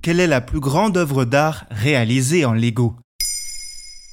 Quelle est la plus grande œuvre d'art réalisée en Lego?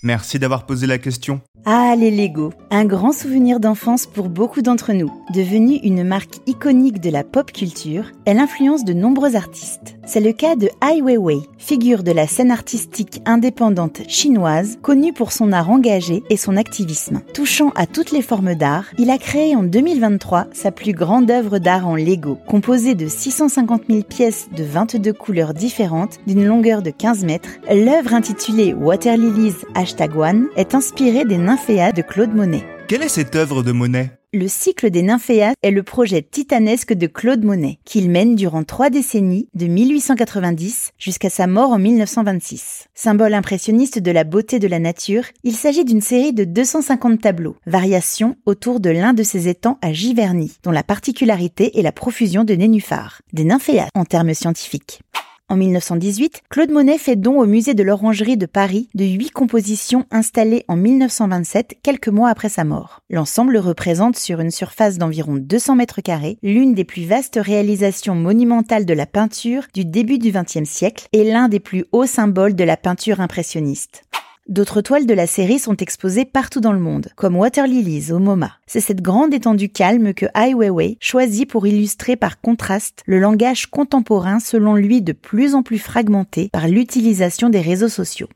Merci d'avoir posé la question. Ah, les Lego, un grand souvenir d'enfance pour beaucoup d'entre nous. Devenue une marque iconique de la pop culture, elle influence de nombreux artistes. C'est le cas de Ai Weiwei, figure de la scène artistique indépendante chinoise, connue pour son art engagé et son activisme. Touchant à toutes les formes d'art, il a créé en 2023 sa plus grande œuvre d'art en Lego, composée de 650 000 pièces de 22 couleurs différentes d'une longueur de 15 mètres. L'œuvre intitulée Water Lilies Hashtag One est inspirée des nymphéas de Claude Monet. Quelle est cette œuvre de Monet? Le cycle des nymphéas est le projet titanesque de Claude Monet, qu'il mène durant trois décennies, de 1890 jusqu'à sa mort en 1926. Symbole impressionniste de la beauté de la nature, il s'agit d'une série de 250 tableaux, variations autour de l'un de ses étangs à Giverny, dont la particularité est la profusion de nénuphars, des nymphéas en termes scientifiques. En 1918, Claude Monet fait don au musée de l'Orangerie de Paris de huit compositions installées en 1927, quelques mois après sa mort. L'ensemble représente sur une surface d'environ 200 mètres carrés l'une des plus vastes réalisations monumentales de la peinture du début du XXe siècle et l'un des plus hauts symboles de la peinture impressionniste. D'autres toiles de la série sont exposées partout dans le monde, comme Water Lilies au MoMA. C'est cette grande étendue calme que Ai Weiwei choisit pour illustrer par contraste le langage contemporain selon lui de plus en plus fragmenté par l'utilisation des réseaux sociaux.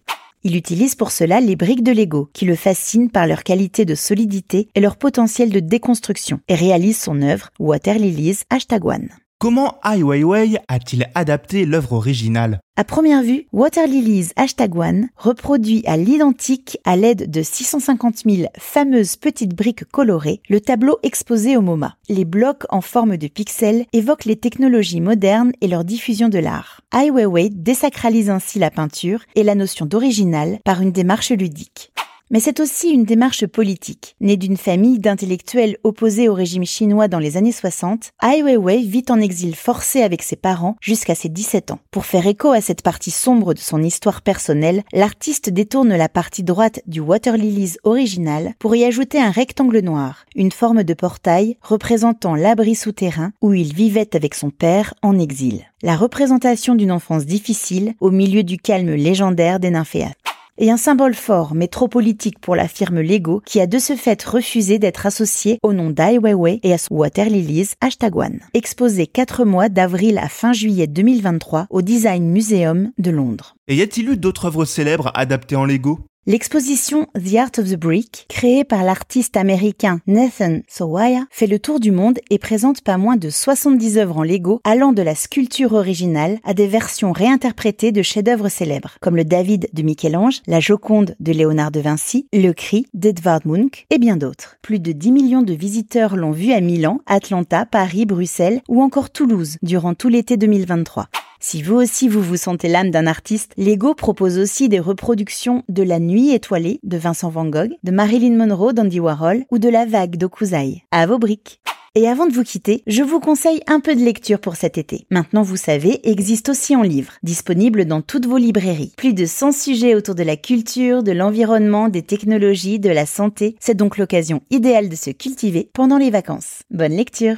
Il utilise pour cela les briques de Lego, qui le fascinent par leur qualité de solidité et leur potentiel de déconstruction, et réalise son œuvre Water Lilies Hashtag One. Comment Ai Weiwei a-t-il adapté l'œuvre originale? À première vue, Water Lilies Hashtag One reproduit à l'identique, à l'aide de 650 000 fameuses petites briques colorées, le tableau exposé au MoMA. Les blocs en forme de pixels évoquent les technologies modernes et leur diffusion de l'art. Ai Weiwei désacralise ainsi la peinture et la notion d'original par une démarche ludique. Mais c'est aussi une démarche politique. Née d'une famille d'intellectuels opposés au régime chinois dans les années 60, Ai Weiwei vit en exil forcé avec ses parents jusqu'à ses 17 ans. Pour faire écho à cette partie sombre de son histoire personnelle, l'artiste détourne la partie droite du Water Lilies original pour y ajouter un rectangle noir, une forme de portail représentant l'abri souterrain où il vivait avec son père en exil. La représentation d'une enfance difficile au milieu du calme légendaire des nymphéas et un symbole fort mais trop politique pour la firme Lego qui a de ce fait refusé d'être associé au nom d'Ai Weiwei et à son Water Lilies Hashtag One. Exposé 4 mois d'avril à fin juillet 2023 au Design Museum de Londres. Et y a-t-il eu d'autres œuvres célèbres adaptées en Lego? L'exposition The Art of the Brick, créée par l'artiste américain Nathan Sawaya, fait le tour du monde et présente pas moins de 70 œuvres en Lego allant de la sculpture originale à des versions réinterprétées de chefs-d'œuvre célèbres, comme le David de Michel-Ange, la Joconde de Léonard de Vinci, le Cri d'Edvard Munch et bien d'autres. Plus de 10 millions de visiteurs l'ont vu à Milan, Atlanta, Paris, Bruxelles ou encore Toulouse durant tout l'été 2023. Si vous aussi vous vous sentez l'âme d'un artiste, Lego propose aussi des reproductions de La Nuit étoilée de Vincent Van Gogh, de Marilyn Monroe d'Andy Warhol ou de La Vague d'Okuzai. À vos briques. Et avant de vous quitter, je vous conseille un peu de lecture pour cet été. Maintenant, vous savez, existe aussi en livre, disponible dans toutes vos librairies. Plus de 100 sujets autour de la culture, de l'environnement, des technologies, de la santé. C'est donc l'occasion idéale de se cultiver pendant les vacances. Bonne lecture